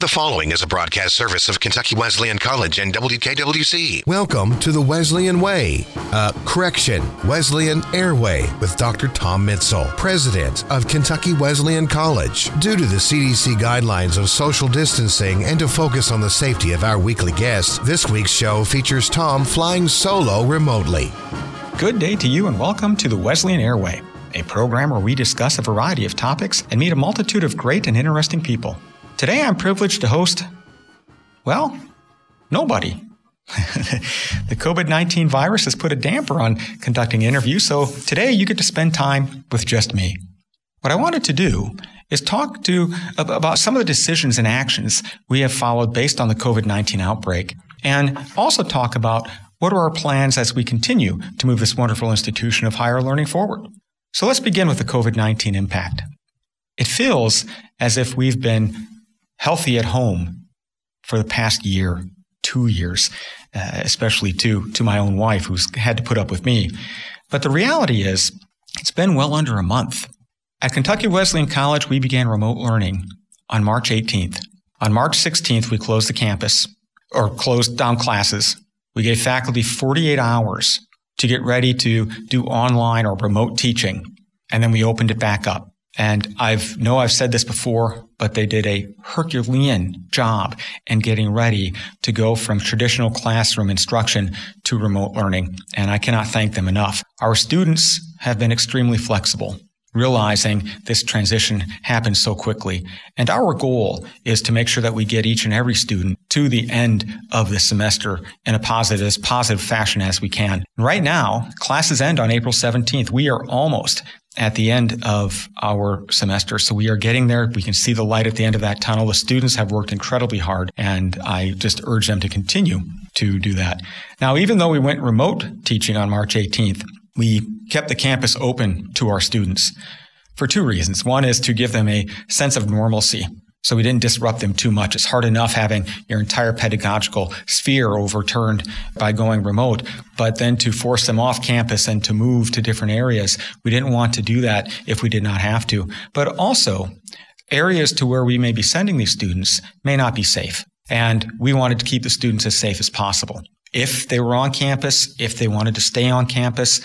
The following is a broadcast service of Kentucky Wesleyan College and WKWC. Welcome to the Wesleyan Way. Uh, correction, Wesleyan Airway with Dr. Tom Mitzel, President of Kentucky Wesleyan College. Due to the CDC guidelines of social distancing and to focus on the safety of our weekly guests, this week's show features Tom flying solo remotely. Good day to you and welcome to the Wesleyan Airway, a program where we discuss a variety of topics and meet a multitude of great and interesting people. Today I'm privileged to host, well, nobody. the COVID 19 virus has put a damper on conducting interviews, so today you get to spend time with just me. What I wanted to do is talk to about some of the decisions and actions we have followed based on the COVID 19 outbreak, and also talk about what are our plans as we continue to move this wonderful institution of higher learning forward. So let's begin with the COVID 19 impact. It feels as if we've been healthy at home for the past year, two years, uh, especially to, to my own wife who's had to put up with me. But the reality is, it's been well under a month. At Kentucky Wesleyan College, we began remote learning on March 18th. On March 16th, we closed the campus or closed down classes. We gave faculty 48 hours to get ready to do online or remote teaching. And then we opened it back up. And I've know I've said this before, but they did a Herculean job in getting ready to go from traditional classroom instruction to remote learning. And I cannot thank them enough. Our students have been extremely flexible realizing this transition happens so quickly. And our goal is to make sure that we get each and every student to the end of the semester in a positive, as positive fashion as we can. Right now, classes end on April 17th. We are almost at the end of our semester. So we are getting there. We can see the light at the end of that tunnel. The students have worked incredibly hard, and I just urge them to continue to do that. Now, even though we went remote teaching on March 18th, we kept the campus open to our students for two reasons. One is to give them a sense of normalcy. So we didn't disrupt them too much. It's hard enough having your entire pedagogical sphere overturned by going remote, but then to force them off campus and to move to different areas, we didn't want to do that if we did not have to. But also, areas to where we may be sending these students may not be safe. And we wanted to keep the students as safe as possible. If they were on campus, if they wanted to stay on campus,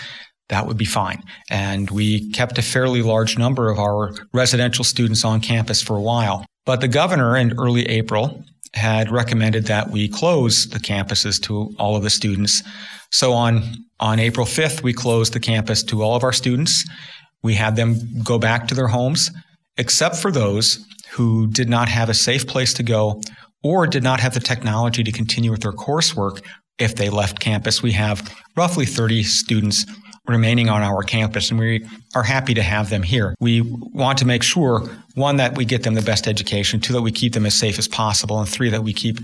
that would be fine. And we kept a fairly large number of our residential students on campus for a while. But the governor in early April had recommended that we close the campuses to all of the students. So on, on April 5th, we closed the campus to all of our students. We had them go back to their homes, except for those who did not have a safe place to go or did not have the technology to continue with their coursework if they left campus. We have roughly 30 students remaining on our campus, and we are happy to have them here. We want to make sure, one, that we get them the best education, two, that we keep them as safe as possible, and three, that we keep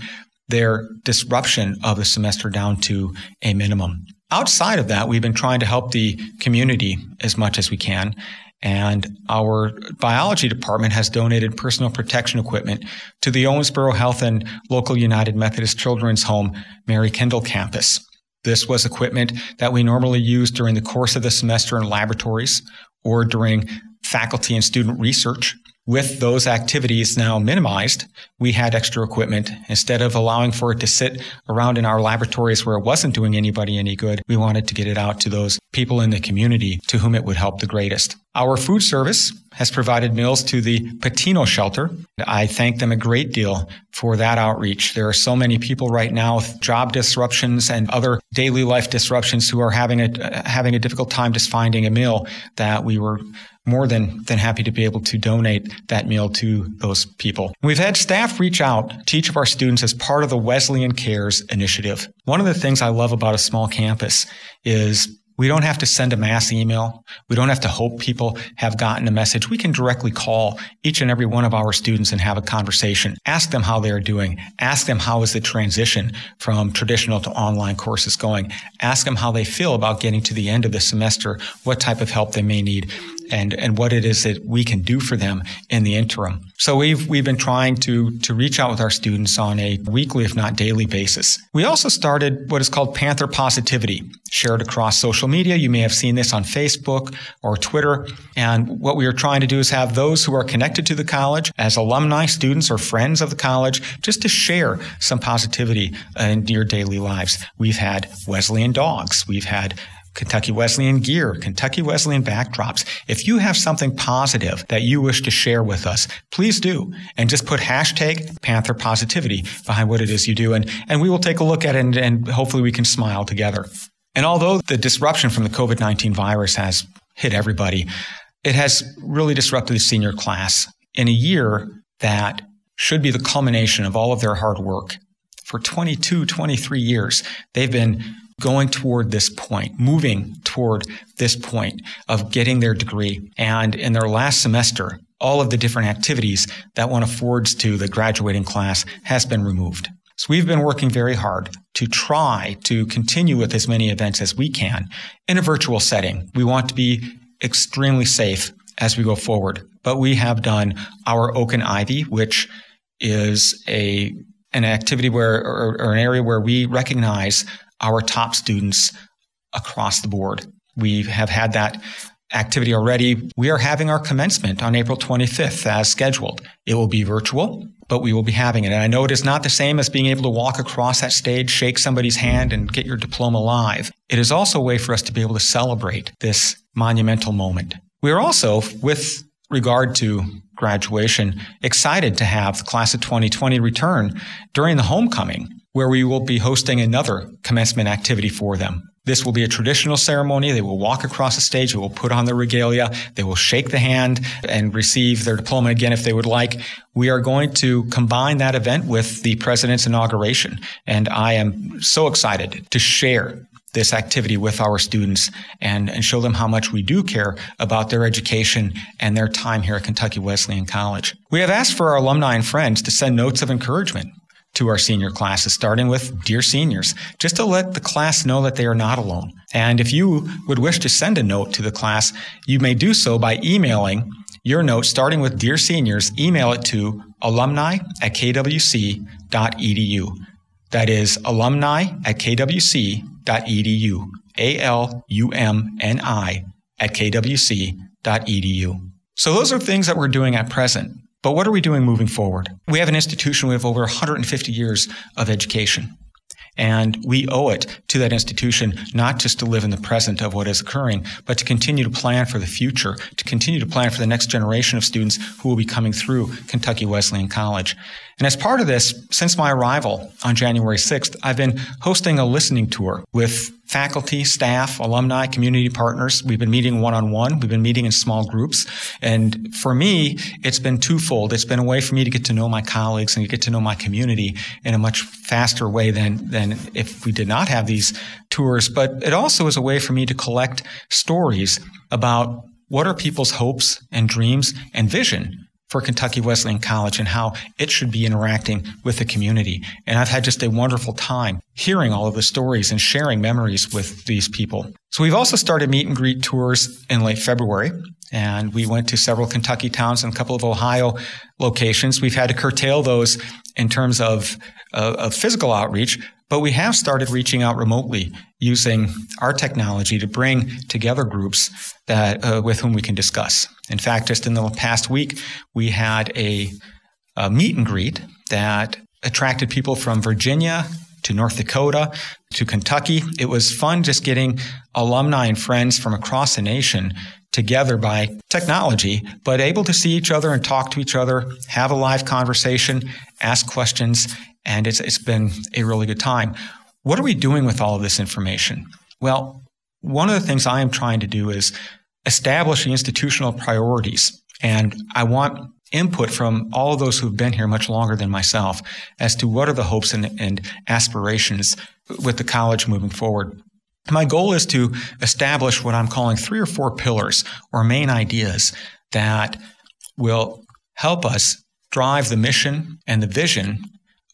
their disruption of the semester down to a minimum. Outside of that, we've been trying to help the community as much as we can. And our biology department has donated personal protection equipment to the Owensboro Health and local United Methodist Children's Home Mary Kendall campus. This was equipment that we normally use during the course of the semester in laboratories or during faculty and student research. With those activities now minimized, we had extra equipment. Instead of allowing for it to sit around in our laboratories where it wasn't doing anybody any good, we wanted to get it out to those people in the community to whom it would help the greatest. Our food service has provided meals to the Pitino shelter. I thank them a great deal for that outreach. There are so many people right now with job disruptions and other daily life disruptions who are having a having a difficult time just finding a meal that we were more than, than happy to be able to donate that meal to those people. We've had staff reach out to each of our students as part of the Wesleyan Cares initiative. One of the things I love about a small campus is we don't have to send a mass email. We don't have to hope people have gotten a message. We can directly call each and every one of our students and have a conversation. Ask them how they're doing. Ask them how is the transition from traditional to online courses going. Ask them how they feel about getting to the end of the semester, what type of help they may need. And, and what it is that we can do for them in the interim. So we've, we've been trying to, to reach out with our students on a weekly, if not daily basis. We also started what is called Panther Positivity, shared across social media. You may have seen this on Facebook or Twitter. And what we are trying to do is have those who are connected to the college as alumni, students, or friends of the college, just to share some positivity in your daily lives. We've had Wesleyan dogs. We've had Kentucky Wesleyan gear, Kentucky Wesleyan backdrops. If you have something positive that you wish to share with us, please do. And just put hashtag Panther Positivity behind what it is you do. And, and we will take a look at it and, and hopefully we can smile together. And although the disruption from the COVID 19 virus has hit everybody, it has really disrupted the senior class in a year that should be the culmination of all of their hard work. For 22, 23 years, they've been going toward this point, moving toward this point of getting their degree. And in their last semester, all of the different activities that one affords to the graduating class has been removed. So we've been working very hard to try to continue with as many events as we can in a virtual setting. We want to be extremely safe as we go forward. But we have done our Oak and Ivy, which is a an activity where or, or an area where we recognize our top students across the board. We have had that activity already. We are having our commencement on April 25th as scheduled. It will be virtual, but we will be having it. And I know it is not the same as being able to walk across that stage, shake somebody's hand, and get your diploma live. It is also a way for us to be able to celebrate this monumental moment. We are also, with regard to graduation, excited to have the class of 2020 return during the homecoming where we will be hosting another commencement activity for them. This will be a traditional ceremony. They will walk across the stage. They will put on their regalia. They will shake the hand and receive their diploma again if they would like. We are going to combine that event with the president's inauguration. And I am so excited to share this activity with our students and, and show them how much we do care about their education and their time here at Kentucky Wesleyan College. We have asked for our alumni and friends to send notes of encouragement to our senior classes, starting with Dear Seniors, just to let the class know that they are not alone. And if you would wish to send a note to the class, you may do so by emailing your note, starting with Dear Seniors, email it to alumni at kwc.edu. That is alumni at kwc.edu. A L U M N I at kwc.edu. So those are things that we're doing at present. But what are we doing moving forward? We have an institution with over 150 years of education. And we owe it to that institution not just to live in the present of what is occurring, but to continue to plan for the future, to continue to plan for the next generation of students who will be coming through Kentucky Wesleyan College. And as part of this, since my arrival on January 6th, I've been hosting a listening tour with faculty, staff, alumni, community partners. We've been meeting one on one. We've been meeting in small groups. And for me, it's been twofold. It's been a way for me to get to know my colleagues and to get to know my community in a much faster way than, than if we did not have these tours. But it also is a way for me to collect stories about what are people's hopes and dreams and vision for Kentucky Wesleyan College and how it should be interacting with the community. And I've had just a wonderful time hearing all of the stories and sharing memories with these people. So we've also started meet and greet tours in late February. And we went to several Kentucky towns and a couple of Ohio locations. We've had to curtail those in terms of, uh, of physical outreach, but we have started reaching out remotely using our technology to bring together groups that uh, with whom we can discuss. In fact, just in the past week, we had a, a meet and greet that attracted people from Virginia to North Dakota to Kentucky. It was fun just getting alumni and friends from across the nation together by technology, but able to see each other and talk to each other, have a live conversation, ask questions, and it's, it's been a really good time. What are we doing with all of this information? Well, one of the things I am trying to do is establish the institutional priorities. And I want input from all of those who've been here much longer than myself as to what are the hopes and, and aspirations with the college moving forward. My goal is to establish what I'm calling three or four pillars or main ideas that will help us drive the mission and the vision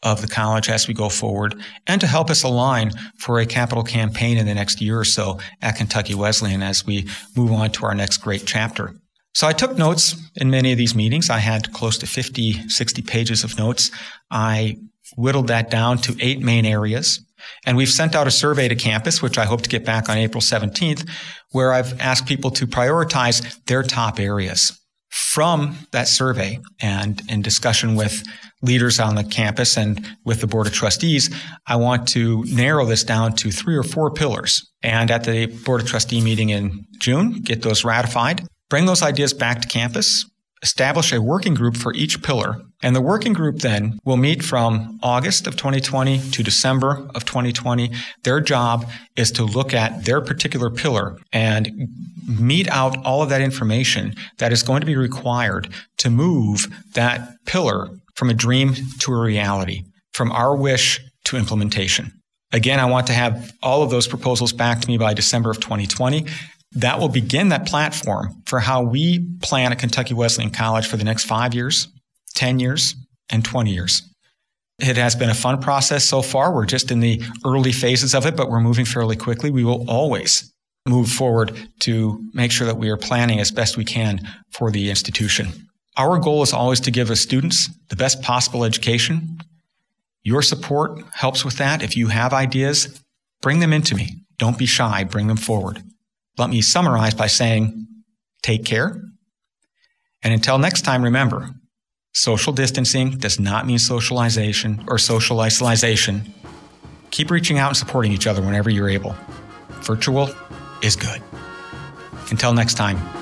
of the college as we go forward and to help us align for a capital campaign in the next year or so at Kentucky Wesleyan as we move on to our next great chapter. So I took notes in many of these meetings. I had close to 50, 60 pages of notes. I whittled that down to eight main areas. And we've sent out a survey to campus, which I hope to get back on April 17th, where I've asked people to prioritize their top areas. From that survey and in discussion with leaders on the campus and with the Board of Trustees, I want to narrow this down to three or four pillars. And at the Board of Trustee meeting in June, get those ratified, bring those ideas back to campus, establish a working group for each pillar. And the working group then will meet from August of 2020 to December of 2020. Their job is to look at their particular pillar and meet out all of that information that is going to be required to move that pillar from a dream to a reality, from our wish to implementation. Again, I want to have all of those proposals back to me by December of 2020. That will begin that platform for how we plan at Kentucky Wesleyan College for the next five years, 10 years, and 20 years. It has been a fun process so far. We're just in the early phases of it, but we're moving fairly quickly. We will always move forward to make sure that we are planning as best we can for the institution. Our goal is always to give the students the best possible education. Your support helps with that. If you have ideas, bring them into me. Don't be shy, bring them forward. Let me summarize by saying take care. And until next time, remember social distancing does not mean socialization or social isolation. Keep reaching out and supporting each other whenever you're able. Virtual is good. Until next time.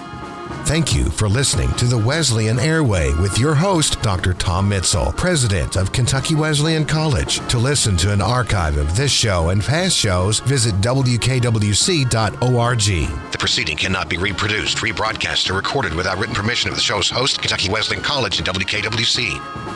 Thank you for listening to the Wesleyan Airway with your host, Dr. Tom Mitzel, President of Kentucky Wesleyan College. To listen to an archive of this show and past shows, visit WKWC.org. The proceeding cannot be reproduced, rebroadcast, or recorded without written permission of the show's host, Kentucky Wesleyan College, and WKWC.